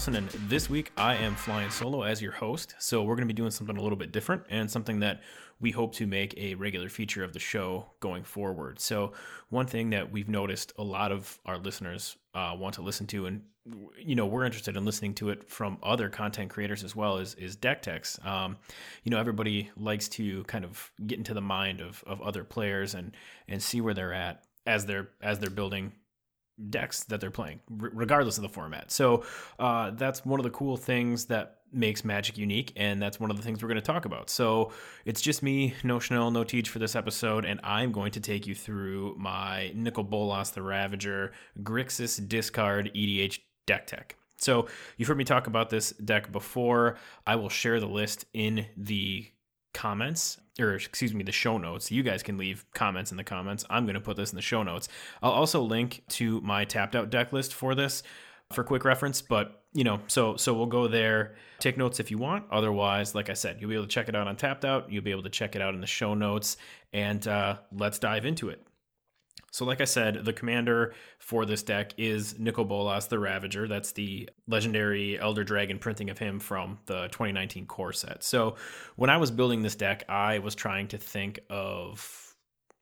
Nelson, and this week I am flying solo as your host. So, we're going to be doing something a little bit different and something that we hope to make a regular feature of the show going forward. So, one thing that we've noticed a lot of our listeners uh, want to listen to, and you know, we're interested in listening to it from other content creators as well, is, is deck techs. Um, you know, everybody likes to kind of get into the mind of, of other players and, and see where they're at as they're as they're building decks that they're playing, r- regardless of the format. So uh, that's one of the cool things that makes Magic unique, and that's one of the things we're going to talk about. So it's just me, no Chanel, no Teach for this episode, and I'm going to take you through my Nicol Bolas the Ravager Grixis discard EDH deck tech. So you've heard me talk about this deck before. I will share the list in the comments or excuse me the show notes. You guys can leave comments in the comments. I'm going to put this in the show notes. I'll also link to my tapped out deck list for this for quick reference but you know so so we'll go there. Take notes if you want. Otherwise like i said you'll be able to check it out on tapped out. You'll be able to check it out in the show notes. And uh, let's dive into it so, like I said, the commander for this deck is Nicol Bolas the Ravager. That's the legendary Elder Dragon printing of him from the 2019 core set. So, when I was building this deck, I was trying to think of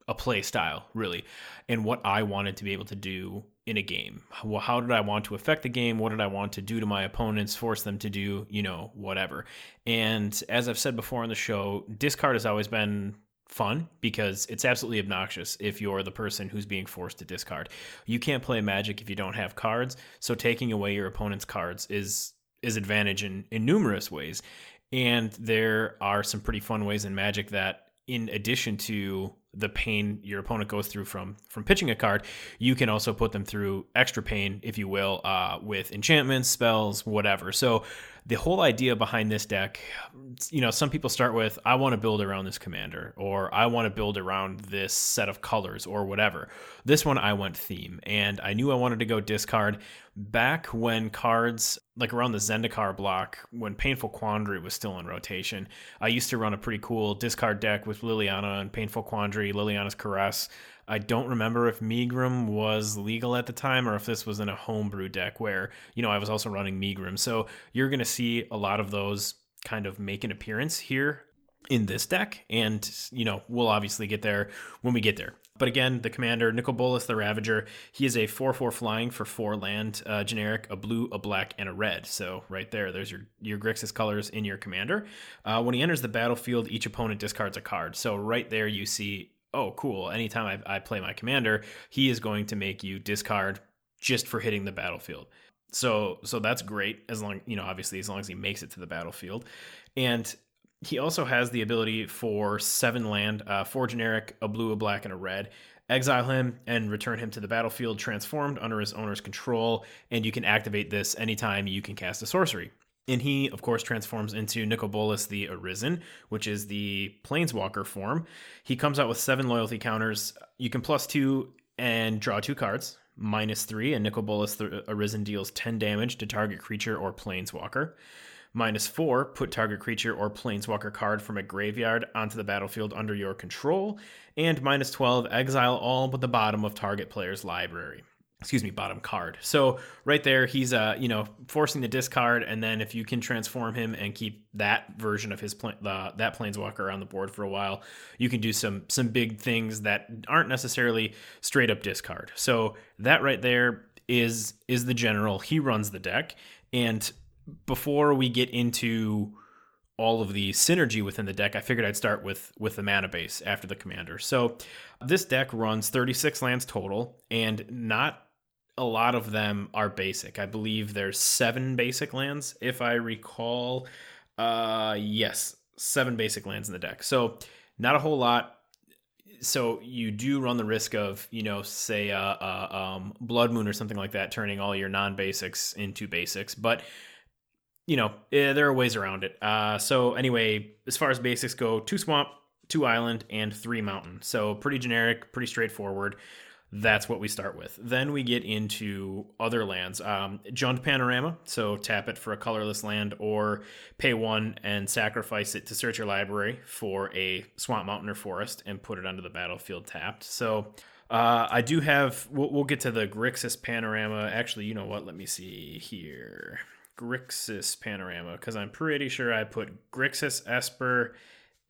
a play style, really, and what I wanted to be able to do in a game. Well, how did I want to affect the game? What did I want to do to my opponents? Force them to do, you know, whatever. And as I've said before on the show, discard has always been fun because it's absolutely obnoxious if you're the person who's being forced to discard. You can't play magic if you don't have cards, so taking away your opponent's cards is is advantage in, in numerous ways. And there are some pretty fun ways in magic that in addition to the pain your opponent goes through from from pitching a card, you can also put them through extra pain, if you will, uh, with enchantments, spells, whatever. So the whole idea behind this deck, you know, some people start with, I want to build around this commander, or I want to build around this set of colors, or whatever. This one, I went theme, and I knew I wanted to go discard. Back when cards, like around the Zendikar block, when Painful Quandary was still in rotation, I used to run a pretty cool discard deck with Liliana and Painful Quandary, Liliana's Caress. I don't remember if Megrim was legal at the time or if this was in a homebrew deck where, you know, I was also running Megrim. So you're going to see a lot of those kind of make an appearance here in this deck. And, you know, we'll obviously get there when we get there. But again, the commander, Nicol Bolas the Ravager, he is a 4 4 flying for 4 land uh, generic, a blue, a black, and a red. So right there, there's your, your Grixis colors in your commander. Uh, when he enters the battlefield, each opponent discards a card. So right there, you see oh, cool. Anytime I, I play my commander, he is going to make you discard just for hitting the battlefield. So so that's great as long you know obviously as long as he makes it to the battlefield, and he also has the ability for seven land, uh, four generic, a blue, a black, and a red. Exile him and return him to the battlefield transformed under his owner's control, and you can activate this anytime you can cast a sorcery. And he, of course, transforms into Nicol Bolas the Arisen, which is the Planeswalker form. He comes out with seven loyalty counters. You can plus two and draw two cards, minus three, and Nicol Bolas the Arisen deals 10 damage to target creature or Planeswalker. Minus four, put target creature or planeswalker card from a graveyard onto the battlefield under your control. And minus 12, exile all but the bottom of target player's library excuse me bottom card. So right there he's uh you know forcing the discard and then if you can transform him and keep that version of his that planeswalker on the board for a while you can do some some big things that aren't necessarily straight up discard. So that right there is is the general. He runs the deck. And before we get into all of the synergy within the deck, I figured I'd start with with the mana base after the commander. So this deck runs 36 lands total, and not a lot of them are basic. I believe there's seven basic lands, if I recall. Uh, yes, seven basic lands in the deck. So not a whole lot. So you do run the risk of, you know, say uh, uh, um, Blood Moon or something like that, turning all your non-basics into basics. But you know, eh, there are ways around it. Uh, so anyway, as far as basics go, two swamp, two island, and three mountain. So pretty generic, pretty straightforward that's what we start with. Then we get into other lands. Um, Jund Panorama, so tap it for a colorless land or pay one and sacrifice it to search your library for a swamp mountain or forest and put it onto the battlefield tapped. So Uh, I do have. We'll, we'll get to the Grixis panorama. Actually, you know what? Let me see here. Grixis panorama, because I'm pretty sure I put Grixis Esper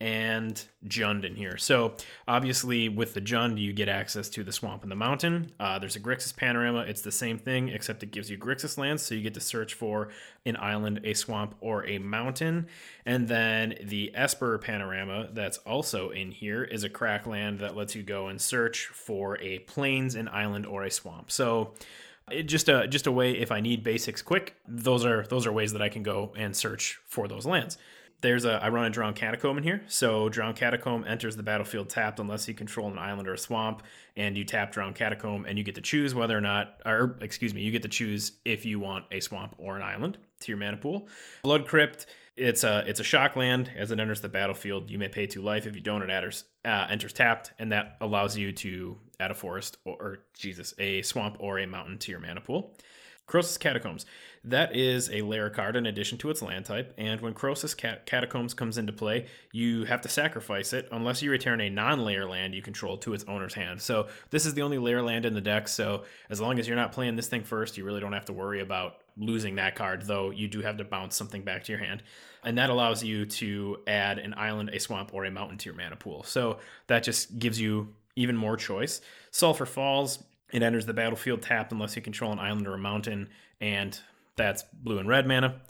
and Jund in here. So obviously, with the Jund, you get access to the swamp and the mountain. Uh, there's a Grixis panorama. It's the same thing, except it gives you Grixis lands, so you get to search for an island, a swamp, or a mountain. And then the Esper panorama, that's also in here, is a crack land that lets you go and search for a plains, an island, or a swamp. So it just a just a way if I need basics quick, those are those are ways that I can go and search for those lands there's a I run a Drowned Catacomb in here. So Drowned Catacomb enters the battlefield tapped unless you control an island or a swamp, and you tap Drowned Catacomb, and you get to choose whether or not, or excuse me, you get to choose if you want a swamp or an island to your mana pool. Blood Crypt. It's a it's a shock land. As it enters the battlefield, you may pay two life. If you don't, it enters uh, enters tapped, and that allows you to add a forest or, or Jesus a swamp or a mountain to your mana pool. Crosis's Catacombs. That is a lair card in addition to its land type, and when Crosis's Cat- Catacombs comes into play, you have to sacrifice it unless you return a non lair land you control to its owner's hand. So this is the only lair land in the deck, so as long as you're not playing this thing first, you really don't have to worry about losing that card, though you do have to bounce something back to your hand. And that allows you to add an island, a swamp, or a mountain to your mana pool. So that just gives you even more choice. Sulphur Falls it enters the battlefield tapped unless you control an island or a mountain, and that's blue and red mana.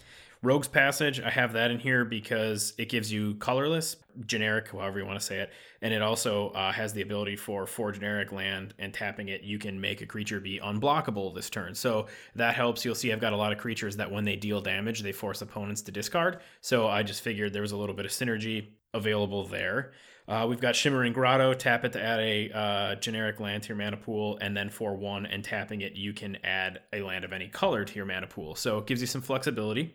Rogue's Passage, I have that in here because it gives you colorless, generic, however you want to say it, and it also uh, has the ability for four generic land and tapping it, you can make a creature be unblockable this turn. So that helps. You'll see I've got a lot of creatures that when they deal damage, they force opponents to discard. So I just figured there was a little bit of synergy available there. Uh, we've got Shimmering Grotto. Tap it to add a uh, generic land to your mana pool, and then for one and tapping it, you can add a land of any color to your mana pool. So it gives you some flexibility.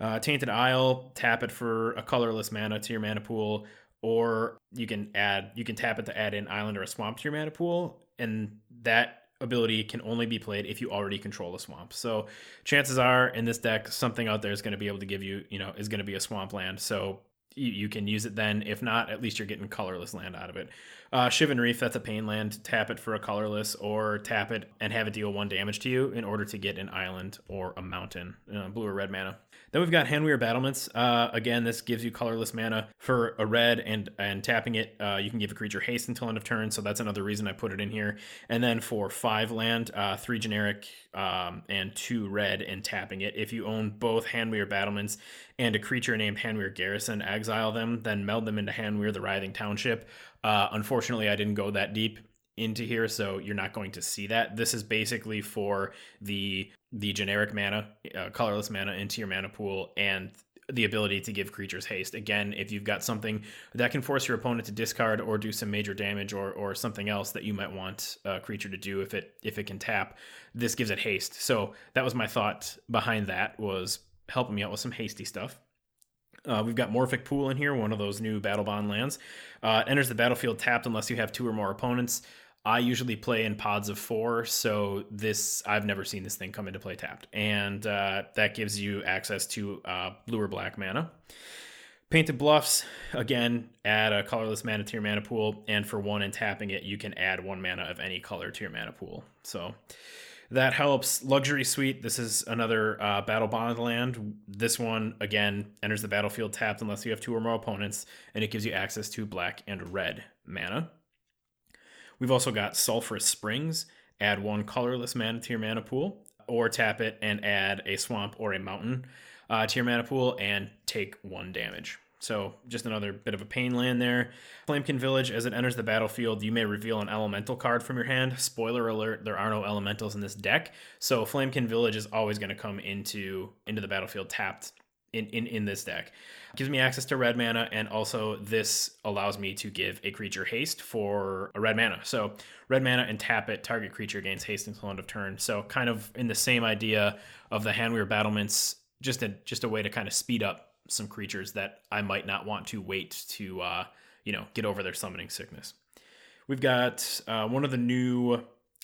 Uh, Tainted Isle. Tap it for a colorless mana to your mana pool, or you can add you can tap it to add an island or a swamp to your mana pool, and that ability can only be played if you already control a swamp. So chances are in this deck, something out there is going to be able to give you, you know, is going to be a swamp land. So you, you can use it then. If not, at least you're getting colorless land out of it. Uh, Shivan Reef, that's a pain land. Tap it for a colorless, or tap it and have it deal one damage to you in order to get an island or a mountain, uh, blue or red mana. Then we've got Hanweir Battlements. Uh, again, this gives you colorless mana for a red, and and tapping it, uh, you can give a creature haste until end of turn. So that's another reason I put it in here. And then for five land, uh, three generic, um, and two red, and tapping it. If you own both Hanweir Battlements and a creature named Hanweir Garrison, exile them, then meld them into Hanweir the Writhing Township. Uh, unfortunately, I didn't go that deep into here, so you're not going to see that. This is basically for the the generic mana, uh, colorless mana into your mana pool, and the ability to give creatures haste. Again, if you've got something that can force your opponent to discard or do some major damage or or something else that you might want a creature to do if it if it can tap, this gives it haste. So that was my thought behind that was helping me out with some hasty stuff. Uh, we've got Morphic Pool in here, one of those new Battle Bond lands. Uh, enters the battlefield tapped unless you have two or more opponents. I usually play in pods of four, so this I've never seen this thing come into play tapped, and uh, that gives you access to uh, blue or black mana. Painted Bluffs, again, add a colorless mana to your mana pool, and for one and tapping it, you can add one mana of any color to your mana pool. So that helps. Luxury Suite, this is another uh, Battle Bond land. This one, again, enters the battlefield tapped unless you have two or more opponents, and it gives you access to black and red mana. We've also got Sulphurous Springs. Add one colorless mana to your mana pool, or tap it and add a swamp or a mountain uh, to your mana pool and take one damage. So just another bit of a pain land there. Flamekin Village, as it enters the battlefield, you may reveal an elemental card from your hand. Spoiler alert, there are no elementals in this deck. So Flamekin Village is always going to come into into the battlefield tapped in, in, in this deck. Gives me access to red mana, and also this allows me to give a creature haste for a red mana. So red mana and tap it, target creature gains haste until end of turn. So kind of in the same idea of the Hanweir battlements, just a just a way to kind of speed up some creatures that I might not want to wait to, uh, you know, get over their summoning sickness. We've got uh, one of the new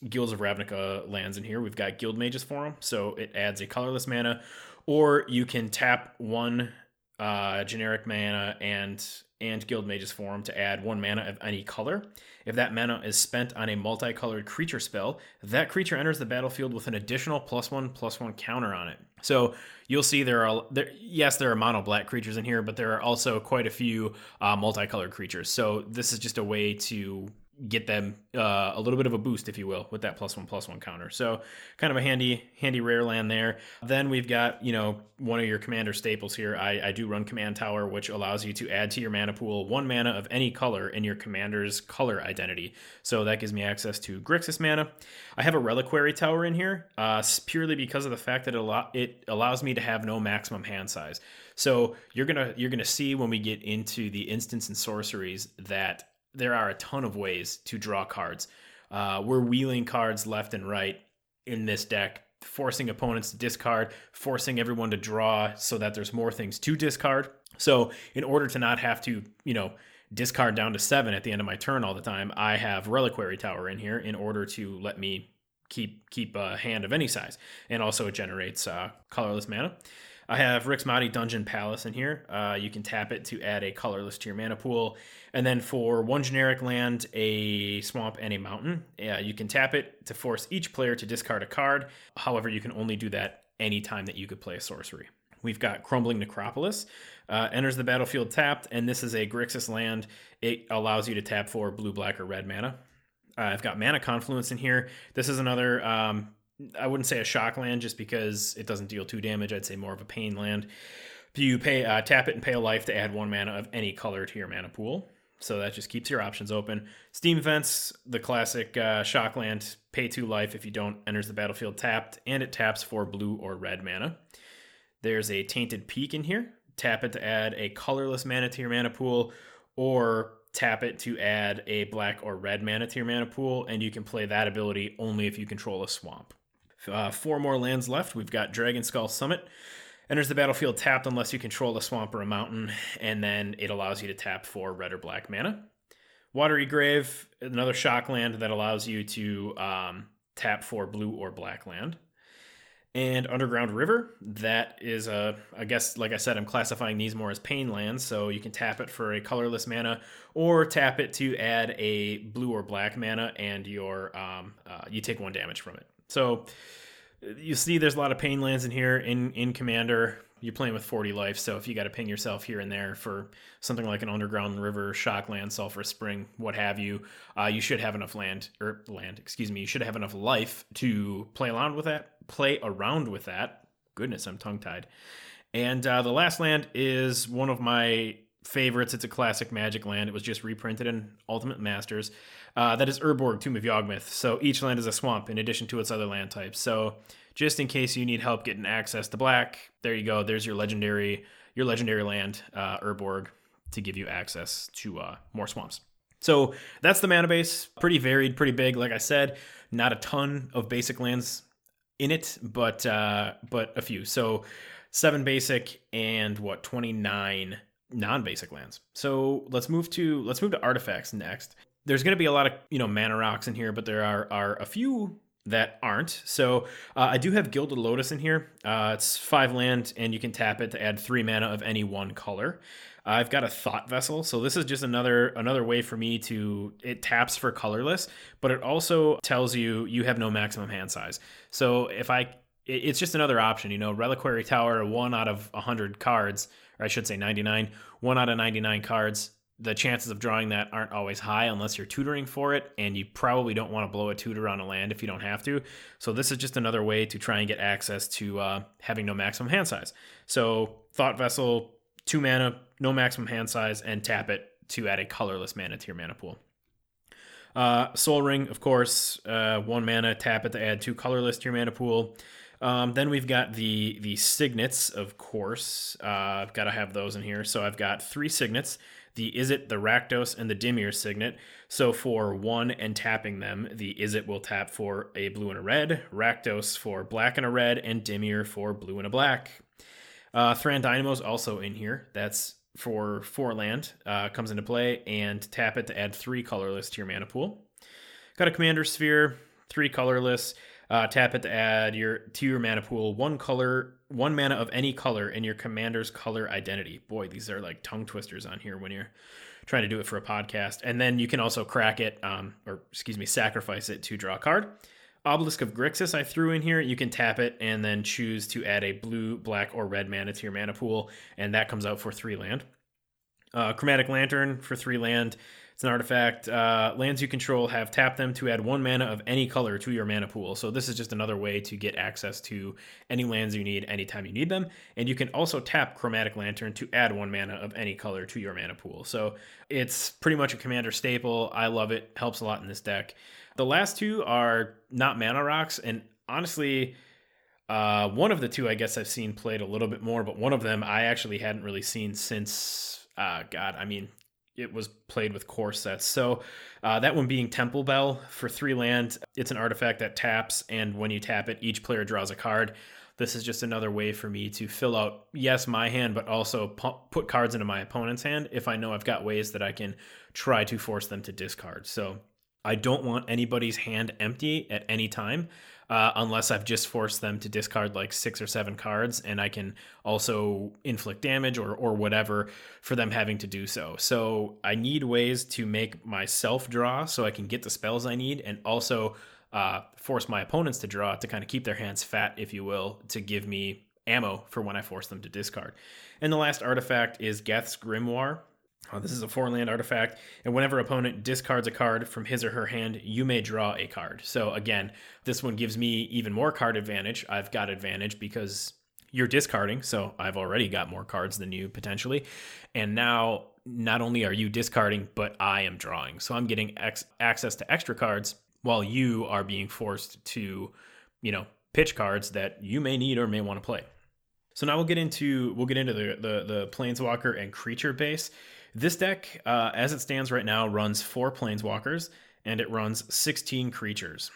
Guilds of Ravnica lands in here. We've got Guildmage's Forum, so it adds a colorless mana, or you can tap one uh, generic mana and and Guildmage's Forum to add one mana of any color. If that mana is spent on a multicolored creature spell, that creature enters the battlefield with an additional plus one plus one counter on it. So you'll see there are there, yes there are mono black creatures in here, but there are also quite a few uh, multicolored creatures. So this is just a way to get them uh, a little bit of a boost, if you will, with that plus one plus one counter. So kind of a handy handy rare land there. Then we've got you know one of your commander staples here. I, I do run command tower, which allows you to add to your mana pool one mana of any color in your commander's color identity. So that gives me access to Grixis mana. I have a reliquary tower in here uh, purely because of the fact that it, allow- it allows me to have no maximum hand size. So you're gonna you're gonna see when we get into the instants and sorceries that there are a ton of ways to draw cards. Uh, we're wheeling cards left and right in this deck, forcing opponents to discard, forcing everyone to draw so that there's more things to discard. So, in order to not have to, you know, discard down to seven at the end of my turn all the time, I have Reliquary Tower in here in order to let me keep keep a hand of any size, and also it generates uh, colorless mana. I have Rix Maadi Dungeon Palace in here. Uh, you can tap it to add a colorless to your mana pool. And then for one generic land, a swamp, and a mountain, you can tap it to force each player to discard a card. However, you can only do that anytime that you could play a sorcery. We've got Crumbling Necropolis. Uh, enters the battlefield tapped, and this is a Grixis land. It allows you to tap for blue, black, or red mana. Uh, I've got Mana Confluence in here. This is another um, I wouldn't say a shock land just because it doesn't deal two damage. I'd say more of a pain land. You pay uh, tap it and pay a life to add one mana of any color to your mana pool. So that just keeps your options open. Steam Vents, the classic uh, shock land, pay two life if you don't enters the battlefield tapped, and it taps for blue or red mana. There's a Tainted Peak in here. Tap it to add a colorless mana to your mana pool, or tap it to add a black or red mana to your mana pool, and you can play that ability only if you control a swamp. Uh, four more lands left. We've got Dragon Skull Summit. Enters the battlefield tapped unless you control a swamp or a mountain, and then it allows you to tap for red or black mana. Watery Grave, another shock land that allows you to um, tap for blue or black land. And Underground River, that is a, I guess, like I said, I'm classifying these more as pain lands, so you can tap it for a colorless mana, or tap it to add a blue or black mana, and your um, uh, you take one damage from it. So you see there's a lot of pain lands in here in in commander. You're playing with 40 life so if you got to ping yourself here and there for something like an underground river shockland sulfur spring what have you uh, you should have enough land or land excuse me you should have enough life to play around with that play around with that. Goodness i'm tongue tied and uh, the last land is one of my favorites. It's a classic magic land. It was just reprinted in ultimate masters uh, that is Urborg, Tomb of Yawgmoth. So each land is a swamp in addition to its other land types. So just in case you need help getting access to black, there you go. There's your legendary your legendary land, uh, Urborg, to give you access to uh, more swamps. So that's the mana base. Pretty varied, pretty big. Like I said, not a ton of basic lands in it, but uh, but a few. So seven basic and what twenty nine non-basic lands. So let's move to let's move to artifacts next there's going to be a lot of you know mana rocks in here, but there are are a few that aren't. So uh, I do have Gilded Lotus in here. Uh, it's five land, and you can tap it to add three mana of any one color. I've got a Thought Vessel, so this is just another another way for me to it taps for colorless, but it also tells you you have no maximum hand size. So if I it's just another option, you know, Reliquary Tower, one out of 100 cards, or I should say 99, one out of 99 cards the chances of drawing that aren't always high unless you're tutoring for it, and you probably don't want to blow a tutor on a land if you don't have to. So this is just another way to try and get access to uh, having no maximum hand size. So Thought Vessel, two mana, no maximum hand size, and tap it to add a colorless mana to your mana pool. Uh, Sol Ring, of course, uh, one mana, tap it to add two colorless to your mana pool. Um, then we've got the the signets, of course. Uh, I've got to have those in here. So I've got three signets the Izzet, the Rakdos, and the Dimir signet. So for one and tapping them, the Izzet will tap for a blue and a red, Rakdos for black and a red, and Dimir for blue and a black. Uh, Thran Dynamo's also in here. That's for four land, uh, comes into play, and tap it to add three colorless to your mana pool. Got a Commander Sphere, three colorless. Uh, tap it to add your to your mana pool one color, one mana of any color in your commander's color identity. Boy, these are like tongue twisters on here when you're trying to do it for a podcast. And then you can also crack it, um, or excuse me, sacrifice it to draw a card. Obelisk of Grixis I threw in here. You can tap it and then choose to add a blue, black, or red mana to your mana pool, and that comes out for three land. Uh, Chromatic Lantern for three land. It's an artifact. Uh, lands you control have tapped them to add one mana of any color to your mana pool. So this is just another way to get access to any lands you need anytime you need them. And you can also tap Chromatic Lantern to add one mana of any color to your mana pool. So it's pretty much a commander staple. I love it. Helps a lot in this deck. The last two are not mana rocks, and honestly. Uh, one of the two, I guess I've seen played a little bit more, but one of them I actually hadn't really seen since, uh, God, I mean, it was played with core sets. So uh, that one being Temple Bell for three land. It's an artifact that taps, and when you tap it, each player draws a card. This is just another way for me to fill out, yes, my hand, but also pu- put cards into my opponent's hand if I know I've got ways that I can try to force them to discard. So I don't want anybody's hand empty at any time uh, unless I've just forced them to discard like six or seven cards, and I can also inflict damage or or whatever for them having to do so. So I need ways to make myself draw so I can get the spells I need, and also uh, force my opponents to draw to kind of keep their hands fat, if you will, to give me ammo for when I force them to discard. And the last artifact is Geth's Grimoire. Uh, this is a four land artifact, and whenever opponent discards a card from his or her hand, you may draw a card. So again, this one gives me even more card advantage. I've got advantage because you're discarding, so I've already got more cards than you potentially. And now, not only are you discarding, but I am drawing. So I'm getting ex- access to extra cards while you are being forced to, you know, pitch cards that you may need or may want to play. So now we'll get into we'll get into the the, the planeswalker and creature base. This deck, uh, as it stands right now, runs four planeswalkers and it runs 16 creatures.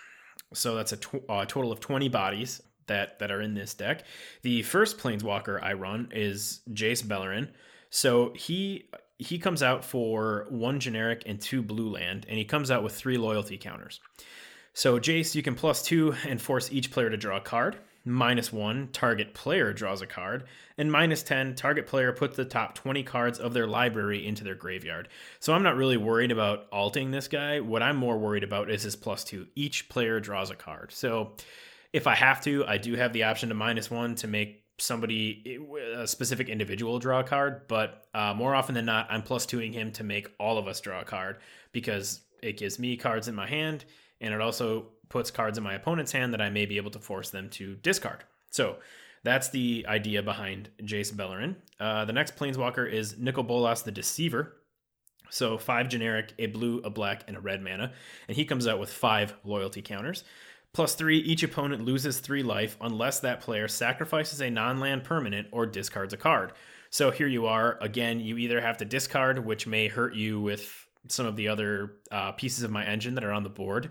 So that's a tw- uh, total of 20 bodies that that are in this deck. The first planeswalker I run is Jace Beleren. So he he comes out for one generic and two blue land, and he comes out with three loyalty counters. So Jace, you can plus two and force each player to draw a card minus 1, target player draws a card, and minus 10, target player puts the top 20 cards of their library into their graveyard. So I'm not really worried about alting this guy. What I'm more worried about is his plus 2. Each player draws a card. So if I have to, I do have the option to minus 1 to make somebody a specific individual draw a card but uh, more often than not i'm plus twoing him to make all of us draw a card because it gives me cards in my hand and it also puts cards in my opponent's hand that I may be able to force them to discard. So that's the idea behind Jace Beleren. Uh, the next Planeswalker is Nicol Bolas the Deceiver. So five generic, a blue, a black, and a red mana. And he comes out with five loyalty counters. Plus three, each opponent loses three life unless that player sacrifices a non land permanent or discards a card. So here you are. Again, you either have to discard, which may hurt you with some of the other uh, pieces of my engine that are on the board,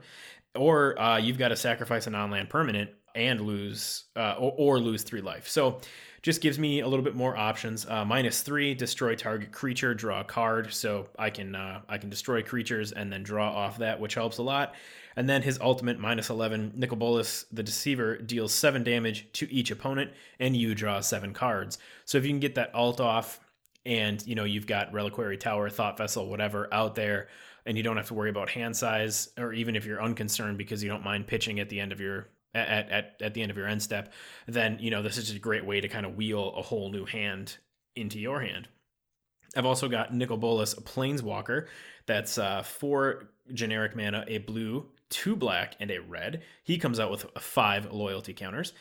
or uh, you've got to sacrifice a non-land permanent and lose uh, or, or, lose three life. So just gives me a little bit more options. Uh, minus three, destroy target creature, draw a card, so I can uh, I can destroy creatures and then draw off that, which helps a lot. And then his ultimate minus eleven, Nicol Bolas the Deceiver deals seven damage to each opponent, and you draw seven cards. So if you can get that alt off, and you know you've got Reliquary Tower, Thought Vessel, whatever out there and you don't have to worry about hand size or even if you're unconcerned because you don't mind pitching at the end of your at, at, at the end of your end step, then you know this is a great way to kind of wheel a whole new hand into your hand. I've also got Nicol Bolas Planeswalker. That's uh, four generic mana, a blue, two black, and a red. He comes out with five loyalty counters.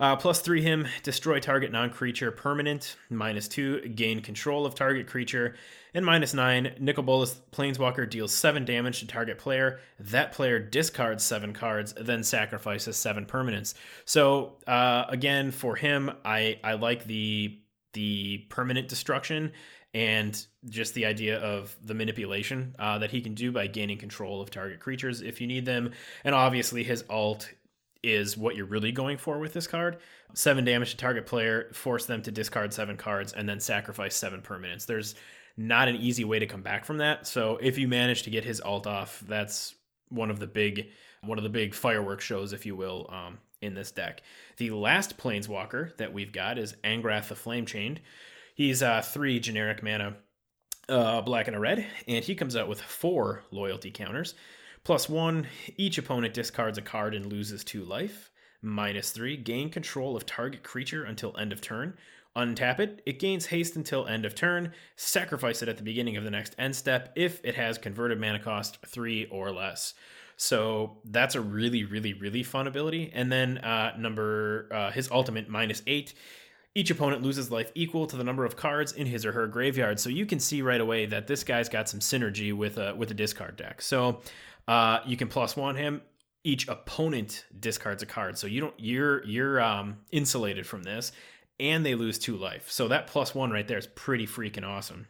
Uh, plus three him, destroy target non creature permanent. Minus two, gain control of target creature. And minus nine, Nicol Bolas Planeswalker deals seven damage to target player. That player discards seven cards, then sacrifices seven permanents. So uh, again, for him, I I like the the permanent destruction and just the idea of the manipulation uh, that he can do by gaining control of target creatures if you need them. And obviously, his alt is what you're really going for with this card. Seven damage to target player, force them to discard seven cards, and then sacrifice seven permanents. There's not an easy way to come back from that. So if you manage to get his alt off, that's one of the big one of the big fireworks shows, if you will, um, in this deck. The last Planeswalker that we've got is Angrath the Flame Chained. He's uh, three generic mana, uh, black and a red, and he comes out with four loyalty counters. Plus one, each opponent discards a card and loses two life. Minus three, gain control of target creature until end of turn. Untap it, it gains haste until end of turn. Sacrifice it at the beginning of the next end step if it has converted mana cost three or less. So that's a really, really, really fun ability. And then uh, number uh, his ultimate minus eight. Each opponent loses life equal to the number of cards in his or her graveyard. So you can see right away that this guy's got some synergy with a with a discard deck. So uh, you can plus one him. Each opponent discards a card, so you don't you're you're um, insulated from this, and they lose two life. So that plus one right there is pretty freaking awesome.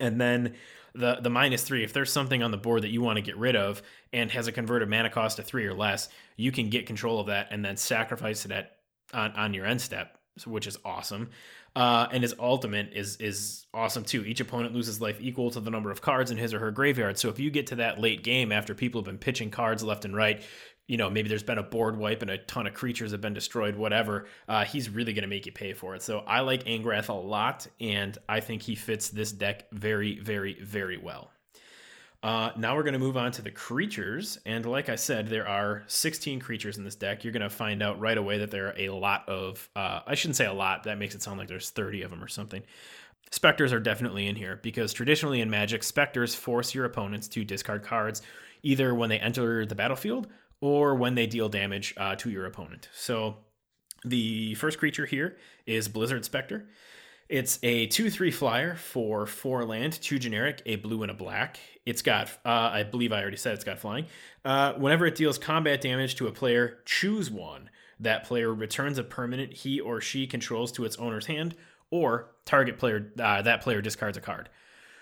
And then the the minus three, if there's something on the board that you want to get rid of and has a converted mana cost of three or less, you can get control of that and then sacrifice it at on, on your end step, which is awesome. Uh, and his ultimate is is awesome too. Each opponent loses life equal to the number of cards in his or her graveyard. So if you get to that late game after people have been pitching cards left and right, you know maybe there's been a board wipe and a ton of creatures have been destroyed, whatever. Uh, he's really going to make you pay for it. So I like Angrath a lot, and I think he fits this deck very, very, very well. Uh, now we're going to move on to the creatures. And like I said, there are 16 creatures in this deck. You're going to find out right away that there are a lot of, uh, I shouldn't say a lot, that makes it sound like there's 30 of them or something. Specters are definitely in here because traditionally in Magic, specters force your opponents to discard cards either when they enter the battlefield or when they deal damage uh, to your opponent. So the first creature here is Blizzard Spectre. It's a 2 3 flyer for 4 land, 2 generic, a blue and a black. It's got, uh, I believe I already said it's got flying. Uh, whenever it deals combat damage to a player, choose one. That player returns a permanent he or she controls to its owner's hand, or target player, uh, that player discards a card.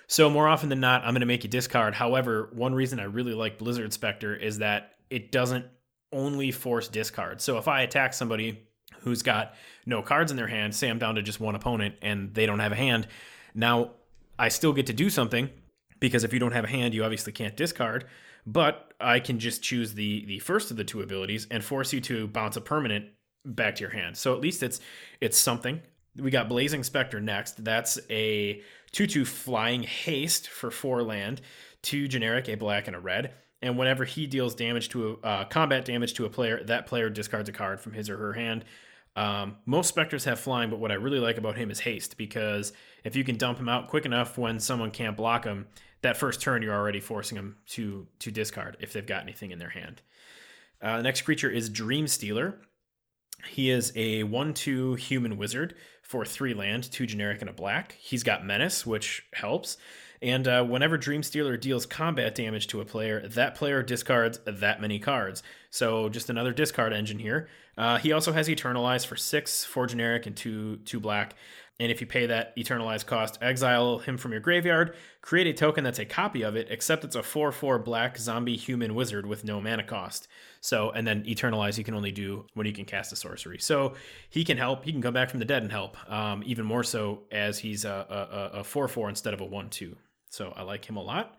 So, more often than not, I'm going to make you discard. However, one reason I really like Blizzard Spectre is that it doesn't only force discard. So, if I attack somebody who's got no cards in their hand, say I'm down to just one opponent and they don't have a hand. Now, I still get to do something because if you don't have a hand, you obviously can't discard, but I can just choose the the first of the two abilities and force you to bounce a permanent back to your hand. So at least it's it's something. We got Blazing Spectre next. That's a 2-2 flying haste for 4 land, 2 generic, a black and a red and whenever he deals damage to a uh, combat damage to a player, that player discards a card from his or her hand. Um, most specters have flying, but what I really like about him is haste because if you can dump him out quick enough when someone can't block him, that first turn you're already forcing them to to discard if they've got anything in their hand. Uh, the next creature is Dream Stealer. He is a 1 2 human wizard for three land, two generic, and a black. He's got Menace, which helps. And uh, whenever Dream Stealer deals combat damage to a player, that player discards that many cards. So just another discard engine here. Uh, he also has Eternalize for six, four generic, and two two black. And if you pay that Eternalize cost, exile him from your graveyard, create a token that's a copy of it, except it's a 4 4 black zombie human wizard with no mana cost. So, and then Eternalize you can only do when you can cast a sorcery. So he can help, he can come back from the dead and help, um, even more so as he's a, a, a 4 4 instead of a 1 2. So I like him a lot.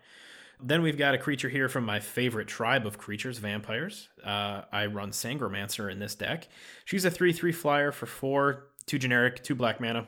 Then we've got a creature here from my favorite tribe of creatures, vampires. Uh, I run Sangromancer in this deck. She's a 3 3 flyer for 4, 2 generic, 2 black mana.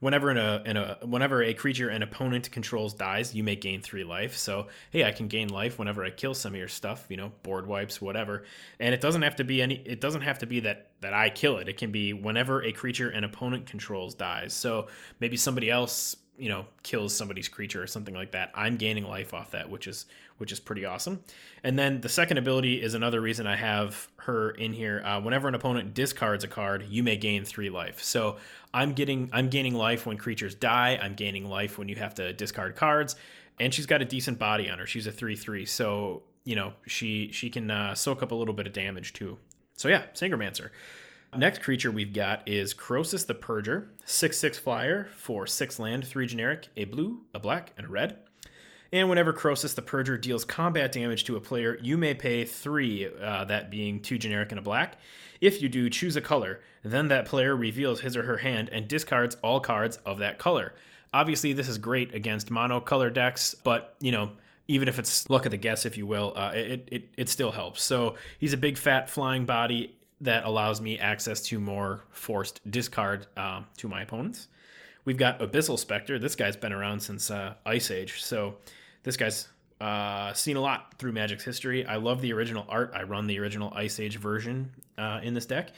Whenever a, in a whenever a creature an opponent controls dies, you may gain three life. So hey, I can gain life whenever I kill some of your stuff, you know, board wipes, whatever. And it doesn't have to be any. It doesn't have to be that that I kill it. It can be whenever a creature an opponent controls dies. So maybe somebody else you know kills somebody's creature or something like that i'm gaining life off that which is which is pretty awesome. And then the second ability is another reason i have her in here. Uh, whenever an opponent discards a card you may gain three life. So i'm getting i'm gaining life when creatures die. I'm gaining life when you have to discard cards. And she's got a decent body on her. She's a 3-3 so you know she she can uh, soak up a little bit of damage too. So yeah sangromancer Next creature we've got is Crosis the Purger, 6 6 flyer for 6 land, 3 generic, a blue, a black, and a red. And whenever Crosis the Purger deals combat damage to a player, you may pay 3, uh, that being 2 generic and a black. If you do, choose a color. Then that player reveals his or her hand and discards all cards of that color. Obviously, this is great against mono color decks, but, you know, even if it's luck of the guess, if you will, uh, it, it, it still helps. So he's a big fat flying body that allows me access to more forced discard um, to my opponents. We've got Abyssal Spectre. This guy's been around since uh, Ice Age. So this guy's uh, seen a lot through Magic's history. I love the original art. I run the original Ice Age version uh, in this deck.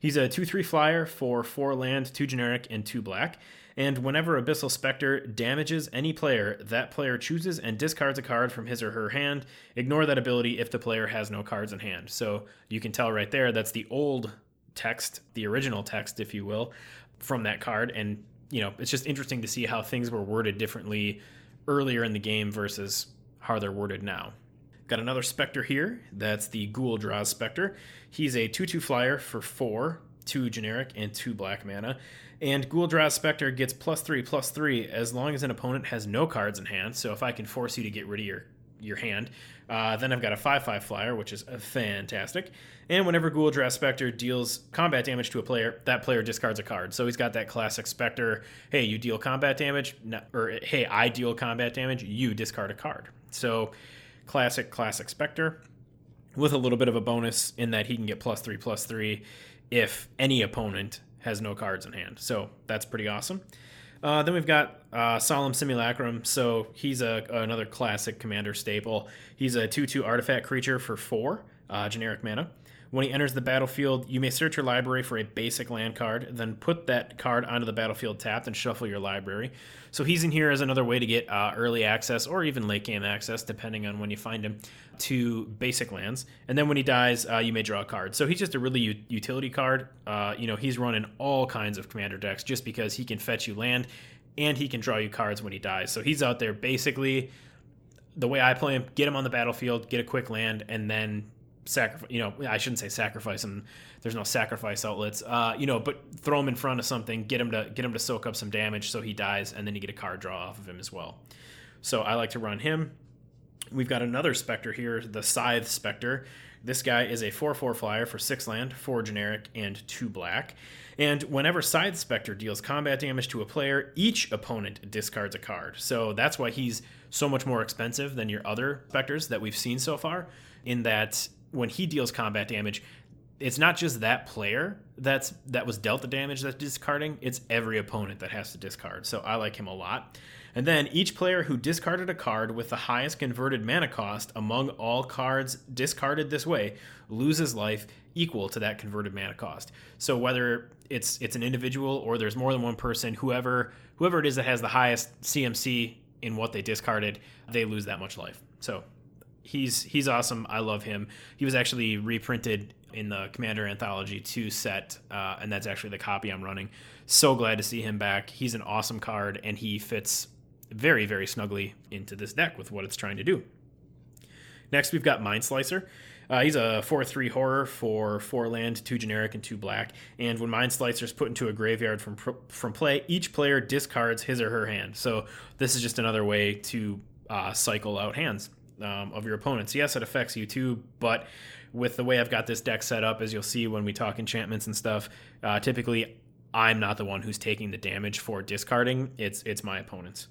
He's a 2 3 flyer for 4 land, 2 generic, and 2 black. And whenever Abyssal Spectre damages any player, that player chooses and discards a card from his or her hand. Ignore that ability if the player has no cards in hand. So you can tell right there that's the old text, the original text, if you will, from that card. And, you know, it's just interesting to see how things were worded differently earlier in the game versus how they're worded now. Got another Spectre here. That's the Guul Draz Spectre. He's a 2 2 flyer for 4, 2 generic, and 2 black mana. And Guul Draz Spectre gets plus 3, plus 3 as long as an opponent has no cards in hand. So if I can force you to get rid of your, your hand, uh, then I've got a 5 5 flyer, which is fantastic. And whenever Guul Draz Spectre deals combat damage to a player, that player discards a card. So he's got that classic Spectre hey, you deal combat damage, or hey, I deal combat damage, you discard a card. So classic, classic Spectre with a little bit of a bonus in that he can get plus three, plus three if any opponent has no cards in hand. So that's pretty awesome. Uh, then we've got uh, Solemn Simulacrum. So he's a another classic commander staple. He's a 2 2 artifact creature for 4 uh, generic mana. When he enters the battlefield, you may search your library for a basic land card, then put that card onto the battlefield tapped and shuffle your library. So he's in here as another way to get uh, early access or even late game access, depending on when you find him, to basic lands. And then when he dies, uh, you may draw a card. So he's just a really u- utility card. Uh, you know, he's running all kinds of commander decks just because he can fetch you land and he can draw you cards when he dies. So he's out there basically the way I play him, get him on the battlefield, get a quick land, and then sacrifice you know i shouldn't say sacrifice him there's no sacrifice outlets. Uh, you know but throw him in front of something get him to get him to soak up some damage so he dies and then you get a card draw off of him as well. So i like to run him. We've got another specter here the scythe specter this guy is a 4-4 flyer for 6 land 4 generic and 2 black. And whenever scythe specter deals combat damage to a player each opponent discards a card. So that's why he's so much more expensive than your other specters that we've seen so far in that when he deals combat damage, it's not just that player that's that was dealt the damage that's discarding, it's every opponent that has to discard. So I like him a lot. And then each player who discarded a card with the highest converted mana cost among all cards discarded this way loses life equal to that converted mana cost. So whether it's it's an individual or there's more than one person, whoever whoever it is that has the highest CMC in what they discarded, they lose that much life. So he's he's awesome. I love him. He was actually reprinted in the Commander Anthology 2 set, uh, and that's actually the copy I'm running. So glad to see him back. He's an awesome card, and he fits very, very snugly into this deck with what it's trying to do. Next, we've got Mind Slicer. Uh, he's a 4 3 horror for 4 land, 2 generic, and 2 black. And when Mind Slicer is put into a graveyard from, from play, each player discards his or her hand. So this is just another way to uh, cycle out hands um, of your opponents. Yes, it affects you too, but with the way I've got this deck set up, as you'll see when we talk enchantments and stuff, uh, typically I'm not the one who's taking the damage for discarding. It's it's my opponents.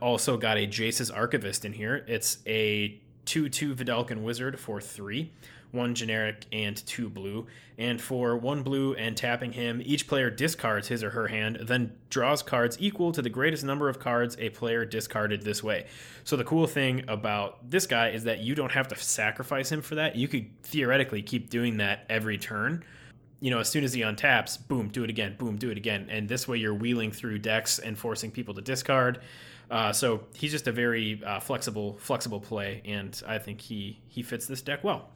Also got a Jace's Archivist in here. It's a 2-2 Vedalken Wizard for 3 one generic, and two blue. And for one blue and tapping him, each player discards his or her hand, then draws cards equal to the greatest number of cards a player discarded this way. So the cool thing about this guy is that you don't have to sacrifice him for that. You could theoretically keep doing that every turn you know, as soon as he untaps, boom, do it again, boom, do it again. And this way you're wheeling through decks and forcing people to discard. Uh, so he's just a very uh, flexible, flexible play, and I think he he fits this deck well.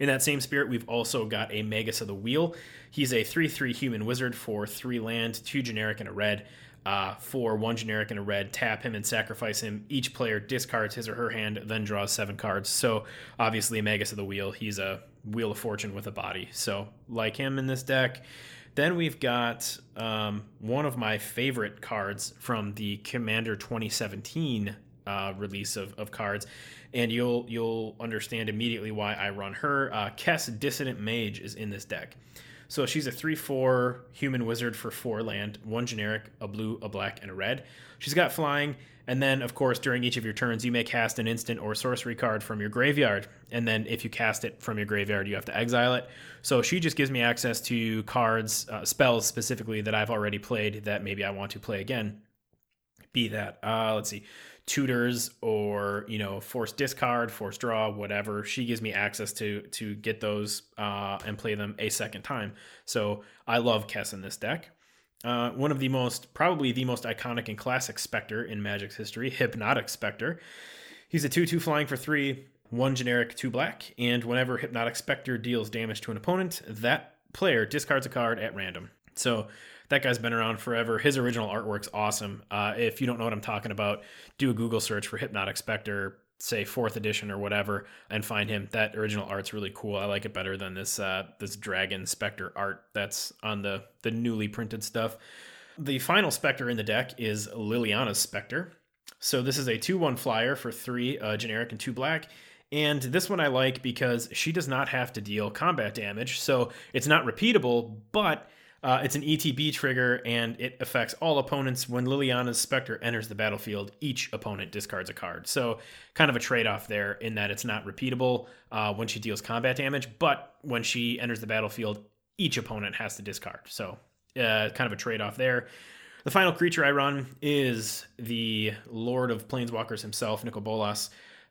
In that same spirit, we've also got a Magus of the Wheel. He's a 3 3 human wizard for 3 land, 2 generic, and a red. Uh, for one generic and a red, tap him and sacrifice him. Each player discards his or her hand, then draws seven cards. So, obviously, Magus of the Wheel. He's a Wheel of Fortune with a body. So, like him in this deck. Then we've got um, one of my favorite cards from the Commander 2017 uh, release of, of cards and you'll you'll understand immediately why I run her. Uh, Kess Dissident Mage is in this deck. So she's a 3 4 human wizard for 4 land, 1 generic, a blue, a black, and a red. She's got flying, And then, of course, during each of your turns, you may cast an instant or sorcery card from your graveyard. And then, if you cast it from your graveyard, you have to exile it. So, she just gives me access to cards, uh, spells specifically that I've already played that maybe I want to play again. Be that, uh, let's see, tutors or you know force discard force draw whatever she gives me access to to get those uh, and play them a second time so i love kess in this deck uh, one of the most, probably the most iconic and classic Spectre in Magic's history, Hypnotic Spectre. He's a 2 2 flying for 3, 1 generic, 2 black, and whenever Hypnotic Spectre deals damage to an opponent, that player discards a card at random. So that guy's been around forever. His original artwork's awesome. Uh, if you don't know what I'm talking about, do a Google search for Hypnotic Spectre say fourth edition or whatever and find him that original art's really cool i like it better than this uh this dragon specter art that's on the the newly printed stuff the final specter in the deck is liliana's specter so this is a 2-1 flyer for 3 uh, generic and 2 black and this one I like because she does not have to deal combat damage. So it's not repeatable, but uh, it's an ETB trigger, and it affects all opponents. When Liliana's Spectre enters the battlefield, each opponent discards a card. So, kind of a trade off there in that it's not repeatable uh, when she deals combat damage, but when she enters the battlefield, each opponent has to discard. So, uh, kind of a trade off there. The final creature I run is the Lord of Planeswalkers himself, Nicol Bolas.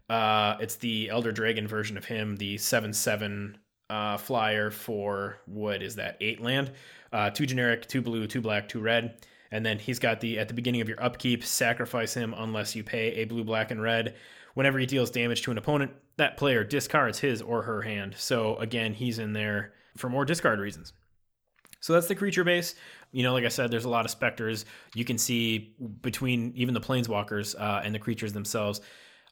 Uh, it's the Elder Dragon version of him, the 7 7 uh, flyer for what is that, eight land? Uh, two generic, two blue, two black, two red. And then he's got the at the beginning of your upkeep, sacrifice him unless you pay a blue, black, and red. Whenever he deals damage to an opponent, that player discards his or her hand. So again, he's in there for more discard reasons. So that's the creature base. You know, like I said, there's a lot of specters. You can see between even the planeswalkers uh, and the creatures themselves.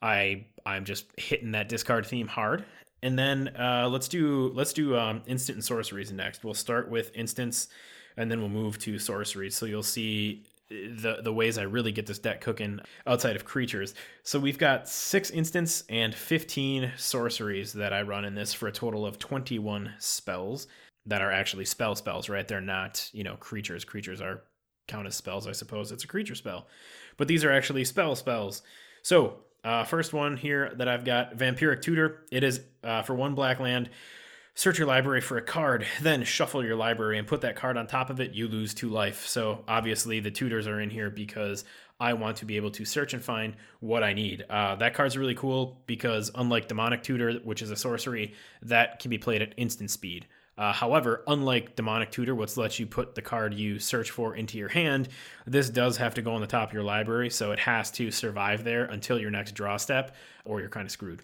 I I'm just hitting that discard theme hard, and then uh, let's do let's do um, instant and sorceries next. We'll start with instants, and then we'll move to sorceries. So you'll see uh, the the ways I really get this deck cooking outside of creatures. So we've got six instants and 15 sorceries that I run in this for a total of 21 spells that are actually spell spells, right? They're not, you know, creatures. Creatures are count as spells, I suppose. It's a creature spell. But these are actually spell spells. So uh, first one here that I've got Vampiric Tutor. It is uh, for one black land. Search your library for a card, then shuffle your library and put that card on top of it. You lose two life. So obviously the tutors are in here because I want to be able to search and find what I need. Uh, that card's really cool because unlike Demonic Tutor, which is a sorcery, that can be played at instant speed. Uh, however, unlike Demonic Tutor, which lets you put the card you search for into your hand, this does have to go on the top of your library, so it has to survive there until your next draw step, or you're kind of screwed.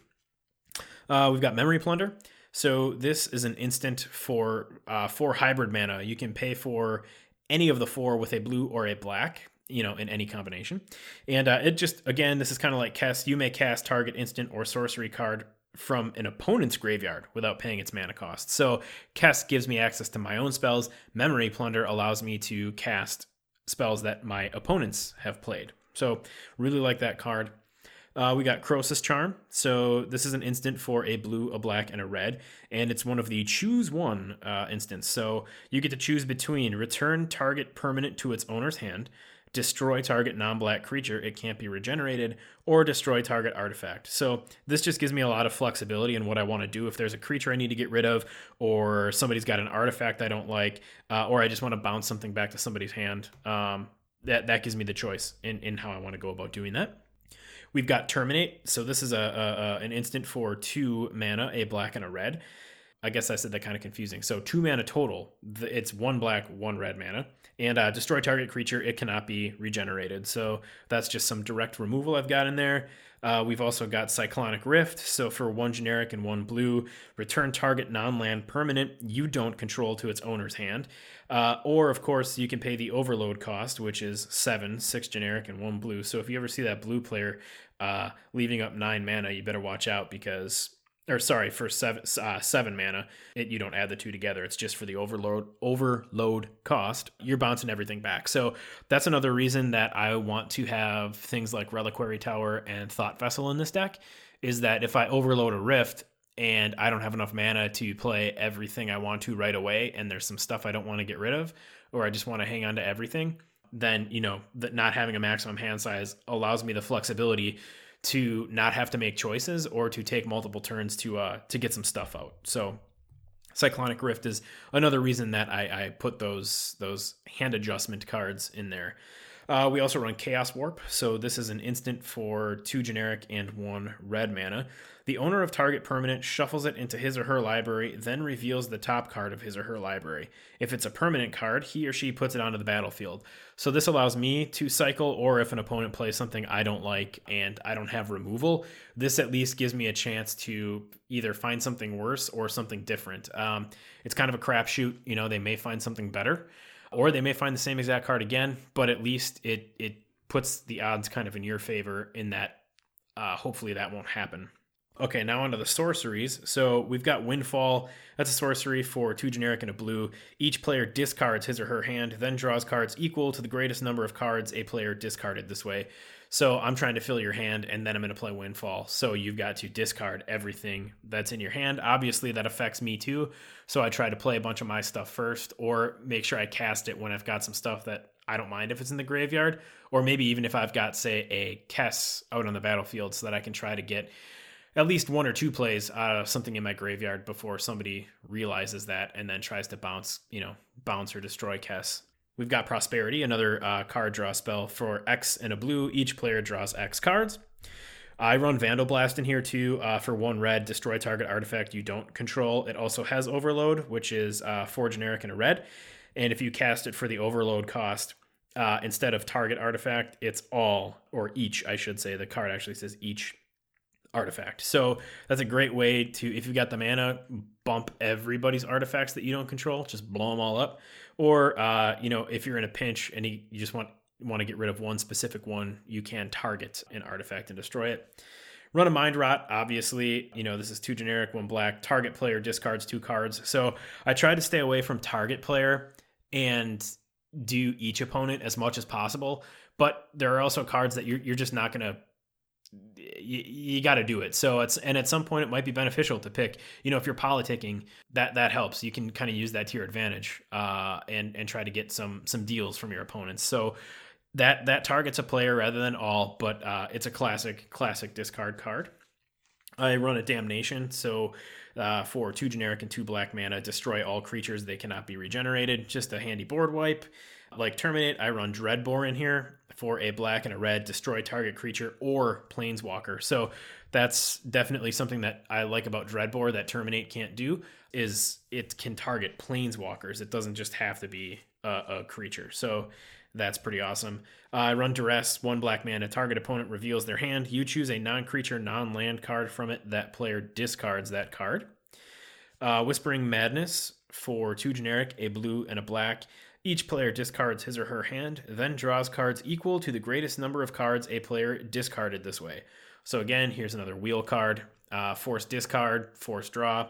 Uh, we've got Memory Plunder. So this is an instant for uh, four hybrid mana. You can pay for any of the four with a blue or a black you know, in any combination. And uh, it just, again, this is kind of like cast. You may cast target instant or sorcery card from an opponent's graveyard without paying its mana cost. So Kess gives me access to my own spells. Memory Plunder allows me to cast spells that my opponents have played. So really like that card. Uh, we got Crosis's Charm. So this is an instant for a blue, a black, and a red, and it's one of the choose one uh, instants. So you get to choose between return target permanent to its owner's hand, destroy target non-black creature, it can't be regenerated, or destroy target artifact. So this just gives me a lot of flexibility in what I want to do. If there's a creature I need to get rid of, or somebody's got an artifact I don't like, uh, or I just want to bounce something back to somebody's hand, um, that that gives me the choice in in how I want to go about doing that. We've got terminate. So this is a, a, a an instant for two mana, a black and a red. I guess I said that kind of confusing. So two mana total. It's one black, one red mana. And uh, destroy target creature, it cannot be regenerated. So that's just some direct removal I've got in there. Uh, we've also got Cyclonic Rift. So for one generic and one blue, return target non land permanent you don't control to its owner's hand. Uh, or, of course, you can pay the overload cost, which is seven, six generic, and one blue. So if you ever see that blue player uh, leaving up nine mana, you better watch out because or sorry for seven uh, seven mana it, you don't add the two together. It's just for the overload overload cost. You're bouncing everything back. So that's another reason that i want to have things like reliquary tower and thought vessel in this deck is that if i overload a rift and i don't have enough mana to play everything i want to right away and there's some stuff i don't want to get rid of or i just want to hang on to everything then you know that not having a maximum hand size allows me the flexibility to not have to make choices or to take multiple turns to uh to get some stuff out. So Cyclonic Rift is another reason that I, I put those those hand adjustment cards in there. Uh, we also run Chaos Warp, so this is an instant for two generic and one red mana. The owner of target permanent shuffles it into his or her library, then reveals the top card of his or her library. If it's a permanent card, he or she puts it onto the battlefield. So this allows me to cycle, or if an opponent plays something I don't like and I don't have removal, this at least gives me a chance to either find something worse or something different. Um, it's kind of a crapshoot. You know, they may find something better or they may find the same exact card again, but at least it it puts the odds kind of in your favor in that uh, hopefully that won't happen. Okay, now onto the sorceries. So we've got Windfall. That's a sorcery for two generic and a blue. Each player discards his or her hand, then draws cards equal to the greatest number of cards a player discarded this way. So I'm trying to fill your hand, and then I'm going to play Windfall. So you've got to discard everything that's in your hand. Obviously, that affects me too. So I try to play a bunch of my stuff first, or make sure I cast it when I've got some stuff that I don't mind if it's in the graveyard, or maybe even if I've got, say, a Kess out on the battlefield, so that I can try to get at least one or two plays out of something in my graveyard before somebody realizes that and then tries to bounce, you know, bounce or destroy Kess. We've got Prosperity, another uh, card draw spell for X and a blue. Each player draws X cards. I run Vandal Blast in here too uh, for one red, destroy target artifact you don't control. It also has Overload, which is uh, four generic and a red. And if you cast it for the Overload cost, uh, instead of target artifact, it's all, or each, I should say. The card actually says each artifact. So that's a great way to, if you've got the mana, bump everybody's artifacts that you don't control, just blow them all up. Or, uh, you know, if you're in a pinch and you, just want want to get rid of one specific one, you can target an artifact and destroy it. Run a mind rot, obviously, you know, this is two generic, one black. Target player discards two cards. So I try to stay away from target player and do each opponent as much as possible. But there are also cards that you're, you're just not going to you, you got to do it. So it's and at some point it might be beneficial to pick. You know, if you're politicking, that that helps. You can kind of use that to your advantage uh, and and try to get some some deals from your opponents. So that that targets a player rather than all, but uh, it's a classic classic discard card. I run a damnation, so uh, for two generic and two black mana, destroy all creatures. They cannot be regenerated. Just a handy board wipe. Like terminate, I run Dreadbore in here for a black and a red, destroy target creature or planeswalker. So that's definitely something that I like about Dreadbore that Terminate can't do is it can target planeswalkers. It doesn't just have to be a, a creature. So that's pretty awesome. Uh, I run Duress, one black man. A Target opponent reveals their hand. You choose a non creature, non land card from it. That player discards that card. Uh, Whispering Madness for two generic, a blue and a black. Each player discards his or her hand, then draws cards equal to the greatest number of cards a player discarded this way. So, again, here's another wheel card uh, force discard, force draw.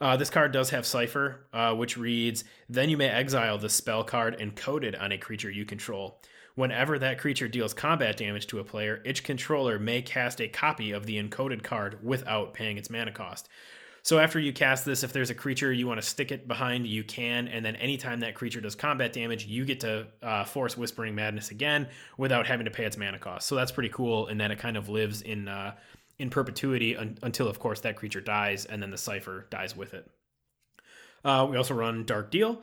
Uh, this card does have Cipher, uh, which reads Then you may exile the spell card encoded on a creature you control. Whenever that creature deals combat damage to a player, each controller may cast a copy of the encoded card without paying its mana cost. So after you cast this, if there's a creature you want to stick it behind, you can. And then anytime that creature does combat damage, you get to uh, force Whispering Madness again without having to pay its mana cost. So that's pretty cool in that it kind of lives in uh, in perpetuity un- until, of course, that creature dies, and then the cipher dies with it. Uh, we also run Dark Deal.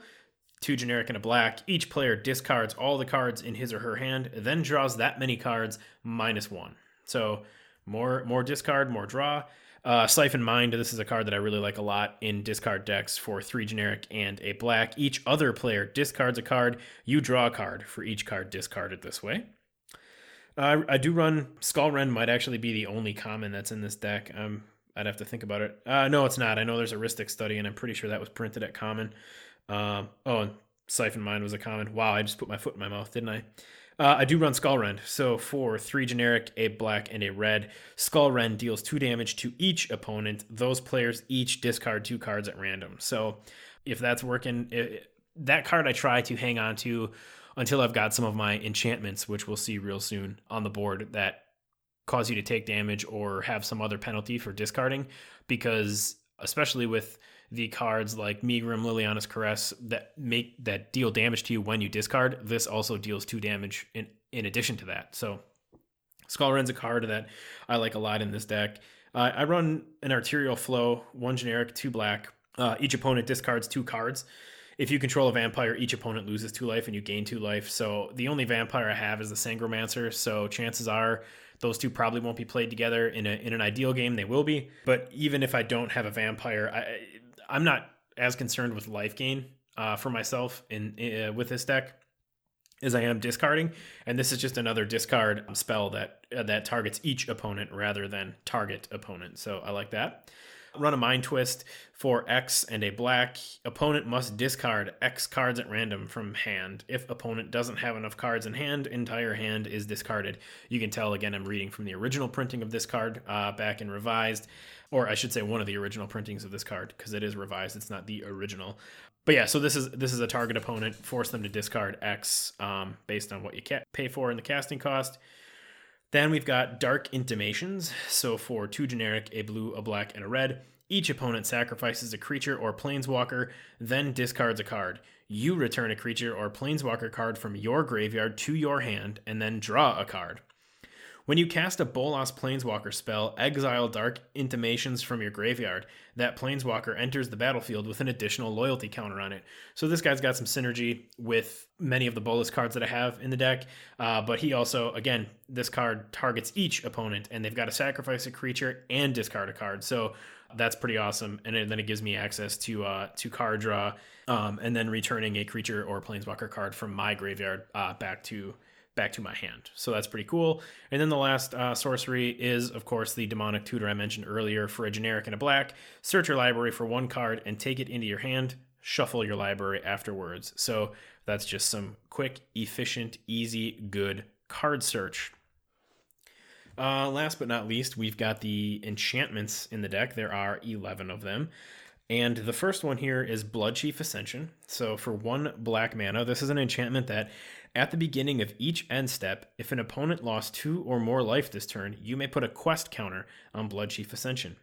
Two generic and a black. Each player discards all the cards in his or her hand, then draws that many cards minus one. So more more discard, more draw. Uh, Siphon Mind, this is a card that I really like a lot in discard decks for three generic and a black. Each other player discards a card. You draw a card for each card discarded this way. Uh, I do run Skull Skullrend, might actually be the only common that's in this deck. Um, I'd have to think about it. Uh, no, it's not. I know there's a Rhystic study, and I'm pretty sure that was printed at common. Um, oh, and Siphon Mind was a common. Wow, I just put my foot in my mouth, didn't I? Uh, I do run Skullrend. So for three generic, a black, and a red, Skullrend deals two damage to each opponent. Those players each discard two cards at random. So if that's working, it, that card I try to hang on to until I've got some of my enchantments, which we'll see real soon on the board that cause you to take damage or have some other penalty for discarding. Because especially with the cards like Megrim, Liliana's Caress that make that deal damage to you when you discard. This also deals two damage in in addition to that. So Skullrend's a card that I like a lot in this deck. Uh, I run an arterial flow, one generic, two black. Uh, each opponent discards two cards. If you control a vampire, each opponent loses two life and you gain two life. So the only vampire I have is the Sangromancer. So chances are those two probably won't be played together in a in an ideal game. They will be, but even if I don't have a vampire, I I'm not as concerned with life gain uh, for myself in uh, with this deck as I am discarding, and this is just another discard spell that uh, that targets each opponent rather than target opponent. So I like that. Run a Mind Twist for X and a black. Opponent must discard X cards at random from hand. If opponent doesn't have enough cards in hand, entire hand is discarded. You can tell, again, I'm reading from the original printing of this card uh, back in Revised, or I should say one of the original printings of this card, because it is revised. It's not the original. But yeah, so this is this is a target opponent. Force them to discard X um, based on what you pay for in the casting cost. Then we've got Dark Intimations. So for two generic, a blue, a black, and a red, each opponent sacrifices a creature or planeswalker, then discards a card. You return a creature or planeswalker card from your graveyard to your hand, and then draw a card. When you cast a Bolas Planeswalker spell, exile Dark Intimations from your graveyard. That Planeswalker enters the battlefield with an additional loyalty counter on it. So this guy's got some synergy with many of the Bolas cards that I have in the deck. Uh, but he also, again, this card targets each opponent, and they've got to sacrifice a creature and discard a card. So that's pretty awesome. And then it gives me access to uh, to card draw, um, and then returning a creature or planeswalker card from my graveyard uh, back to back to my hand. So that's pretty cool. And then the last uh, sorcery is, of course, the demonic tutor I mentioned earlier for a generic and a black. Search your library for one card and take it into your hand. Shuffle your library afterwards. So that's just some quick, efficient, easy, good card search. Uh, last but not least, we've got the enchantments in the deck. There are 11 of them. And the first one here is Bloodchief Ascension. So for one black mana, this is an enchantment that at the beginning of each end step, if an opponent lost two or more life this turn, you may put a quest counter on Bloodchief Ascension.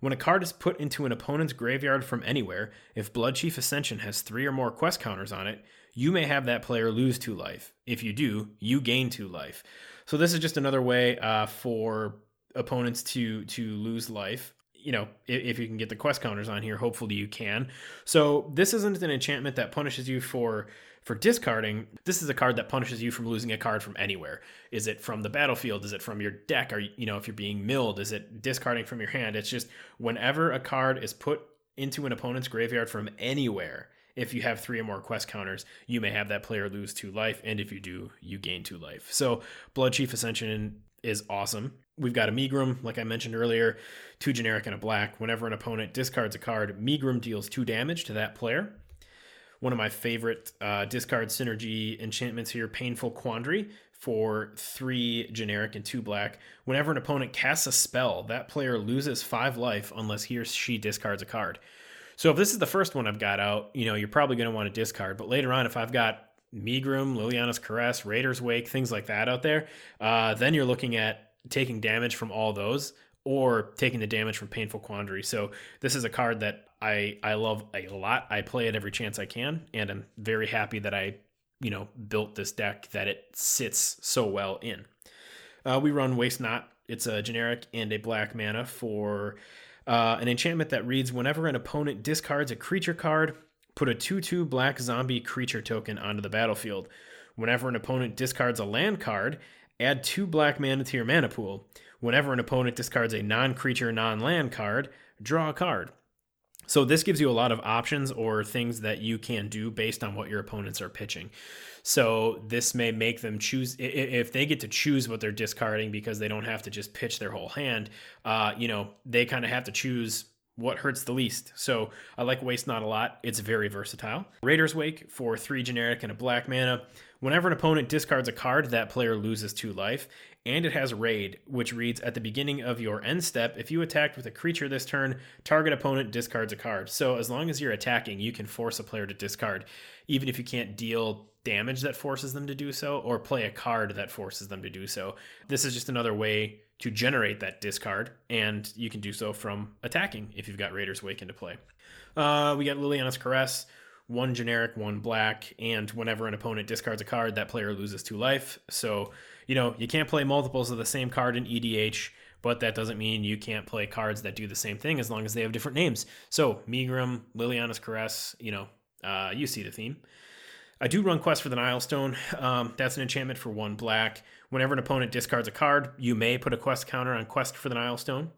When a card is put into an opponent's graveyard from anywhere, if Bloodchief Ascension has three or more quest counters on it, you may have that player lose two life. If you do, you gain two life. So this is just another way uh, for opponents to to lose life you know, if, if, you can get the quest counters on here, hopefully you can. So this isn't an enchantment that punishes you for for discarding, this is a card that punishes you from losing a card from anywhere. Is it from the battlefield? Is it from your deck? Are you, you know, if you're being milled, is it discarding from your hand? It's just whenever a card is put into an opponent's graveyard from anywhere, if you have three or more quest counters, you may have that player lose two life, and if you do, you gain two life. So Bloodchief Ascension is awesome. We've got a Megrim, like I mentioned earlier, two generic and a black. Whenever an opponent discards a card, Megrim deals two damage to that player one of my favorite uh, discard synergy enchantments here, Painful Quandary, for three generic and two black. Whenever an opponent casts a spell, that player loses five life unless he or she discards a card. So if this is the first one I've got out, you know, you're probably going to want to discard. But later on, if I've got Megrim, Liliana's Caress, Raider's Wake, things like that out there, uh, then you're looking at taking damage from all those or taking the damage from Painful Quandary. So this is a card that I I love a lot. I play it every chance I can, and I'm very happy that I you know built this deck that it sits so well in. Uh, we run Waste Not. It's a generic and a black mana for uh, an enchantment that reads: Whenever an opponent discards a creature card, put a two-two black zombie creature token onto the battlefield. Whenever an opponent discards a land card, add two black mana to your mana pool. Whenever an opponent discards a non-creature, non-land card, draw a card. So this gives you a lot of options or things that you can do based on what your opponents are pitching. So this may make them choose if they get to choose what they're discarding because they don't have to just pitch their whole hand. Uh, you know, they kind of have to choose what hurts the least. So I like Waste Not a lot. It's very versatile. Raider's Wake for three generic and a black mana. Whenever an opponent discards a card, that player loses two life. and it has Raid, which reads At the beginning of your end step, if you attacked with a creature this turn, target opponent discards a card. So as long as you're attacking, you can force a player to discard, even if you can't deal damage that forces them to do so or play a card that forces them to do so. This is just another way to generate that discard, and you can do so from attacking if you've got Raider's Wake into play. Uh, we got Liliana's Caress one generic, one black, and whenever an opponent discards a card, that player loses two life. So, you know, you can't play multiples of the same card in EDH, but that doesn't mean you can't play cards that do the same thing as long as they have different names. So, Megrim, Liliana's Caress, you know, uh, you see the theme. I do run Quest for the Nihilstone. Um, that's an enchantment for one black. Whenever an opponent discards a card, you may put a quest counter on Quest for the Nihilstone.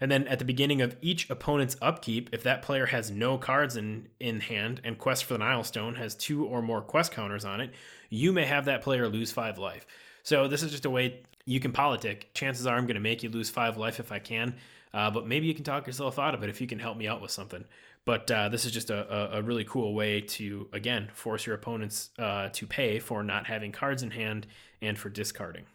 And then at the beginning of each opponent's upkeep, if that player has no cards in, in hand and Quest for the Nihilstone has two or more quest counters on it, you may have that player lose five life. So this is just a way you can politic. Chances are I'm going to make you lose five life if I can, uh, but maybe you can talk yourself out of it if you can help me out with something. But uh, this is just a, a, really cool way to, again, force your opponents uh, to pay for not having cards in hand and for discarding.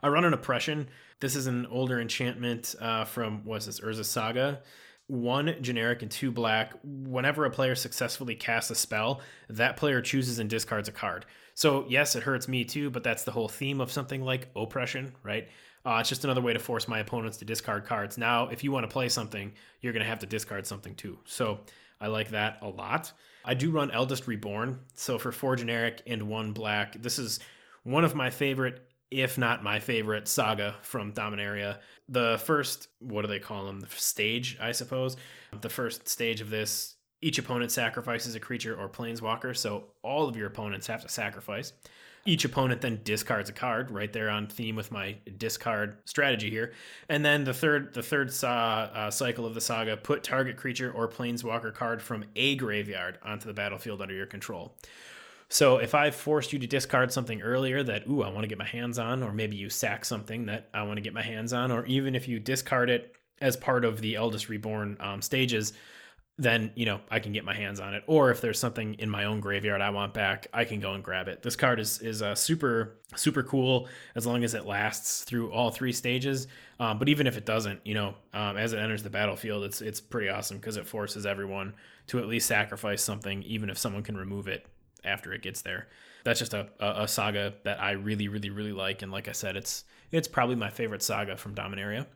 I run an oppression. This is an older enchantment uh, from what's this Urza Saga. One generic and two black. Whenever a player successfully casts a spell, that player chooses and discards a card. So yes, it hurts me too, but that's the whole theme of something like oppression, right? Uh, it's just another way to force my opponents to discard cards. Now, if you want to play something, you're going to have to discard something too. So I like that a lot. I do run Eldest Reborn. So for four generic and one black, this is one of my favorite if not my favorite saga from Dominaria. The first, what do they call them? The stage, I suppose. The first stage of this, each opponent sacrifices a creature or planeswalker, so all of your opponents have to sacrifice. Each opponent then discards a card, right there on theme with my discard strategy here. And then the third, the third uh, cycle of the saga, put target creature or planeswalker card from a graveyard onto the battlefield under your control. So if I forced you to discard something earlier that, ooh, I want to get my hands on, or maybe you sack something that I want to get my hands on, or even if you discard it as part of the Eldest Reborn um, stages, then you know I can get my hands on it. Or if there's something in my own graveyard I want back, I can go and grab it. This card is is uh, super super cool as long as it lasts through all three stages. Um, but even if it doesn't, you know, um, as it enters the battlefield, it's it's pretty awesome because it forces everyone to at least sacrifice something, even if someone can remove it after it gets there. That's just a, a, a saga that I really, really, really like, and like I said, it's it's probably my favorite saga from Dominaria.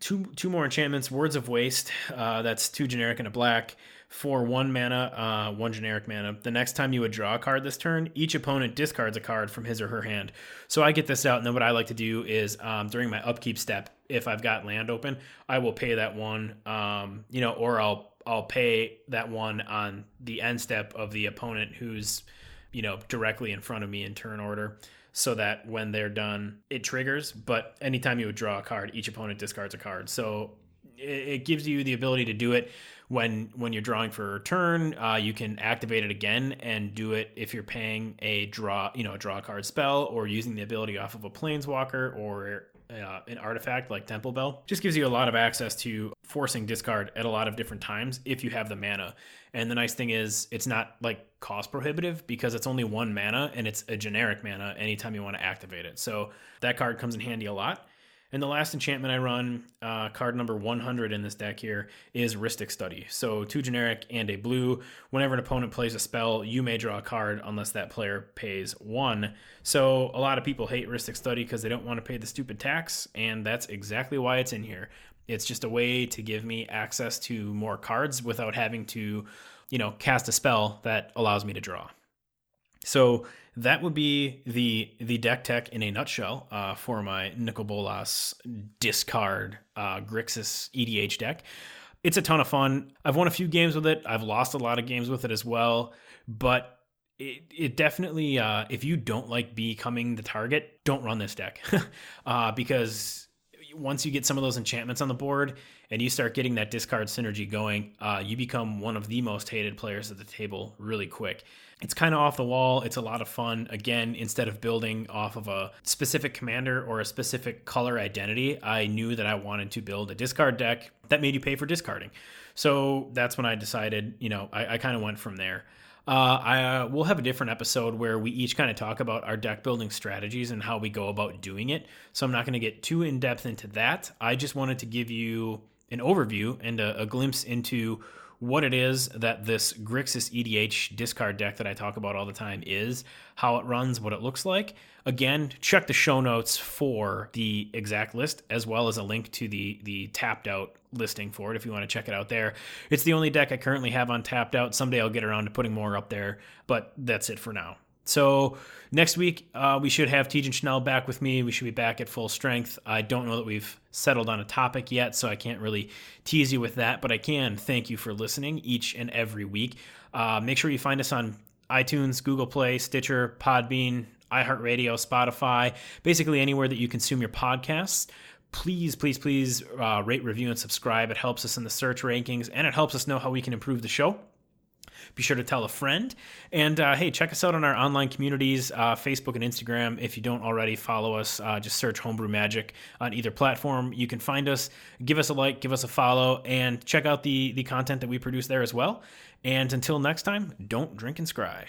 Two two more enchantments: Words of Waste. Uh, that's two generic and a black for one mana, uh, one generic mana. The next time you would draw a card this turn, each opponent discards a card from his or her hand. So I get this out, and then what I like to do is um, during my upkeep step, if I've got land open, I will pay that one, um, you know, or I'll I'll pay that one on the end step of the opponent who's, you know, directly in front of me in turn order so that when they're done, it triggers. But anytime you would draw a card, each opponent discards a card. So it, gives you the ability to do it when when you're drawing for a turn. Uh, you can activate it again and do it if you're paying a draw, you know, a draw card spell or using the ability off of a planeswalker or uh, an artifact like Temple Bell. Just gives you a lot of access to forcing discard at a lot of different times if you have the mana. And the nice thing is, it's not like cost prohibitive because it's only one mana and it's a generic mana anytime you want to activate it. So that card comes in handy a lot. And the last enchantment I run, uh, card number 100 in this deck here, is Rhystic Study. So two generic and a blue. Whenever an opponent plays a spell, you may draw a card unless that player pays one. So a lot of people hate Rhystic Study because they don't want to pay the stupid tax, and that's exactly why it's in here. It's just a way to give me access to more cards without having to, you know, cast a spell that allows me to draw. So that would be the the deck tech in a nutshell uh, for my Nicol Bolas discard uh, Grixis EDH deck. It's a ton of fun. I've won a few games with it. I've lost a lot of games with it as well. But it, it definitely, uh, if you don't like becoming the target, don't run this deck uh, because once you get some of those enchantments on the board and you start getting that discard synergy going, uh, you become one of the most hated players at the table really quick. It's kind of off the wall. It's a lot of fun. Again, instead of building off of a specific commander or a specific color identity, I knew that I wanted to build a discard deck that made you pay for discarding. So that's when I decided, you know, I, I kind of went from there. Uh, I uh, we'll have a different episode where we each kind of talk about our deck building strategies and how we go about doing it. So I'm not going to get too in depth into that. I just wanted to give you an overview and a, a glimpse into what it is that this Grixis EDH discard deck that I talk about all the time is, how it runs, what it looks like. Again, check the show notes for the exact list as well as a link to the the tapped out listing for it if you want to check it out there. It's the only deck I currently have on tapped out. Someday I'll get around to putting more up there, but that's it for now. So next week uh, we should have Tejan Chanel back with me. We should be back at full strength. I don't know that we've settled on a topic yet, so I can't really tease you with that. But I can thank you for listening each and every week. Uh, make sure you find us on iTunes, Google Play, Stitcher, Podbean, iHeartRadio, Spotify, basically anywhere that you consume your podcasts please, please, please uh, rate, review, and subscribe. It helps us in the search rankings and it helps us know how we can improve the show. Be sure to tell a friend. And uh, hey, check us out on our online communities, uh, Facebook and Instagram. If you don't already follow us, uh, just search Homebrew Magic on either platform. You can find us, give us a like, give us a follow, and check out the, the content that we produce there as well. And until next time, don't drink and scry.